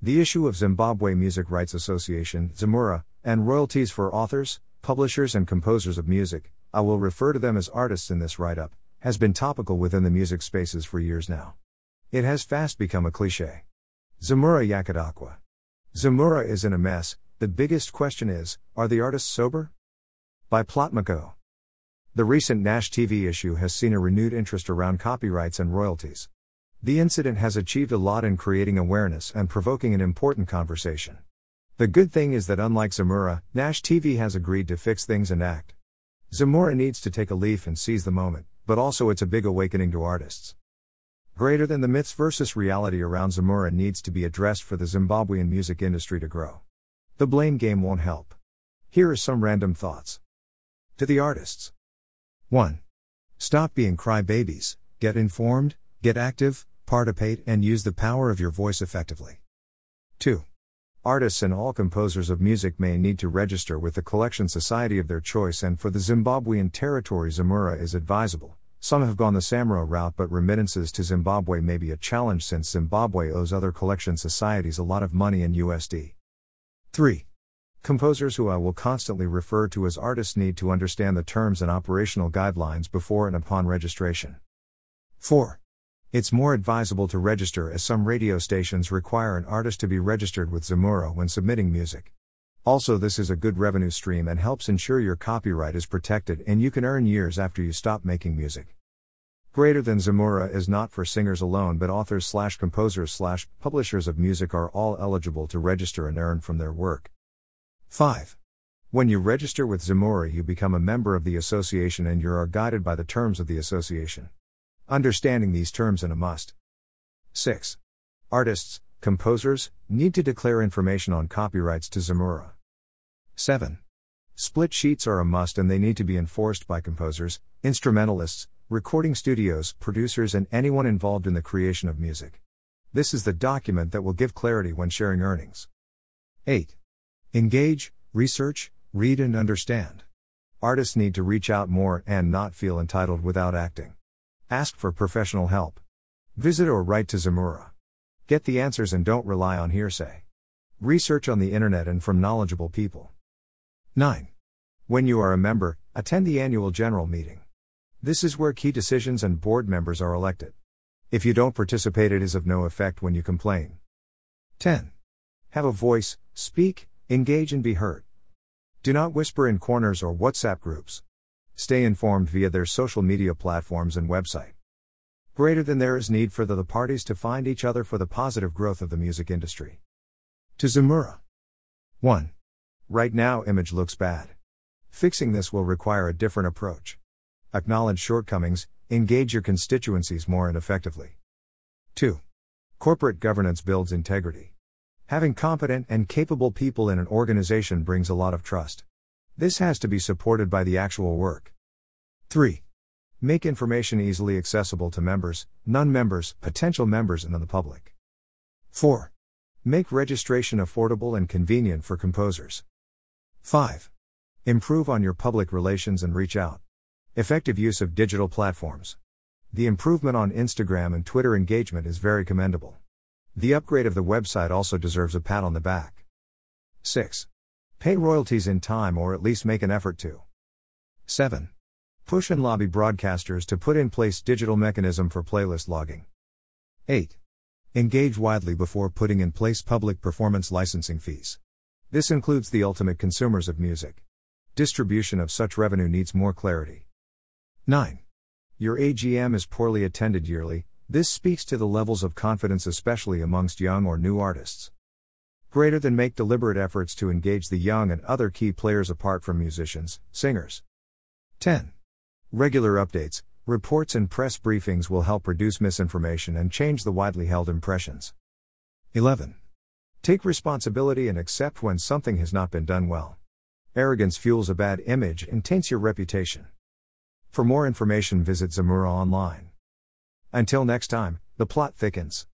The issue of Zimbabwe Music Rights Association, ZIMURA, and royalties for authors, publishers, and composers of music, I will refer to them as artists in this write up, has been topical within the music spaces for years now. It has fast become a cliche. ZIMURA Yakadakwa. ZIMURA is in a mess, the biggest question is are the artists sober? By Plot Mhako. The recent Nash TV issue has seen a renewed interest around copyrights and royalties. The incident has achieved a lot in creating awareness and provoking an important conversation. The good thing is that unlike ZIMURA, Nash TV has agreed to fix things and act. ZIMURA needs to take a leaf and seize the moment, but also it's a big awakening to artists. Greater than the myths versus reality around ZIMURA needs to be addressed for the Zimbabwean music industry to grow. The blame game won't help. Here are some random thoughts. To the artists 1. Stop being crybabies, get informed, get active, participate, and use the power of your voice effectively. 2. Artists and all composers of music may need to register with the collection society of their choice, and for the Zimbabwean territory, ZIMURA is advisable. Some have gone the Samura route, but remittances to Zimbabwe may be a challenge since Zimbabwe owes other collection societies a lot of money in USD. 3. Composers who I will constantly refer to as artists need to understand the terms and operational guidelines before and upon registration. 4. It's more advisable to register as some radio stations require an artist to be registered with ZIMURA when submitting music. Also, this is a good revenue stream and helps ensure your copyright is protected and you can earn years after you stop making music. Greater than ZIMURA is not for singers alone, but authors slash composers slash publishers of music are all eligible to register and earn from their work. 5. When you register with ZIMURA, you become a member of the association and you are guided by the terms of the association. Understanding these terms is a must. 6. Artists, composers, need to declare information on copyrights to ZIMURA. 7. Split sheets are a must and they need to be enforced by composers, instrumentalists, recording studios, producers, and anyone involved in the creation of music. This is the document that will give clarity when sharing earnings. 8. Engage, research, read, and understand. Artists need to reach out more and not feel entitled without acting. Ask for professional help. Visit or write to ZIMURA. Get the answers and don't rely on hearsay. Research on the internet and from knowledgeable people. 9. When you are a member, attend the annual general meeting. This is where key decisions and board members are elected. If you don't participate, it is of no effect when you complain. 10. Have a voice, speak, engage, and be heard. Do not whisper in corners or WhatsApp groups. Stay informed via their social media platforms and website. Greater than there is need for the, the parties to find each other for the positive growth of the music industry. To ZIMURA. 1. Right now, image looks bad. Fixing this will require a different approach. Acknowledge shortcomings, engage your constituencies more and effectively. 2. Corporate governance builds integrity. Having competent and capable people in an organization brings a lot of trust. This has to be supported by the actual work. 3. Make information easily accessible to members, non members, potential members, and the public. 4. Make registration affordable and convenient for composers. 5. Improve on your public relations and reach out. Effective use of digital platforms. The improvement on Instagram and Twitter engagement is very commendable. The upgrade of the website also deserves a pat on the back. 6. Pay royalties in time or at least make an effort to. 7. Push and lobby broadcasters to put in place digital mechanism for playlist logging. 8. Engage widely before putting in place public performance licensing fees. This includes the ultimate consumers of music. Distribution of such revenue needs more clarity. 9. Your AGM is poorly attended yearly, this speaks to the levels of confidence, especially amongst young or new artists greater than make deliberate efforts to engage the young and other key players apart from musicians, singers. 10. Regular updates, reports, and press briefings will help reduce misinformation and change the widely held impressions. 11. Take responsibility and accept when something has not been done well. Arrogance fuels a bad image and taints your reputation. For more information, visit ZIMURA online. Until next time, the plot thickens.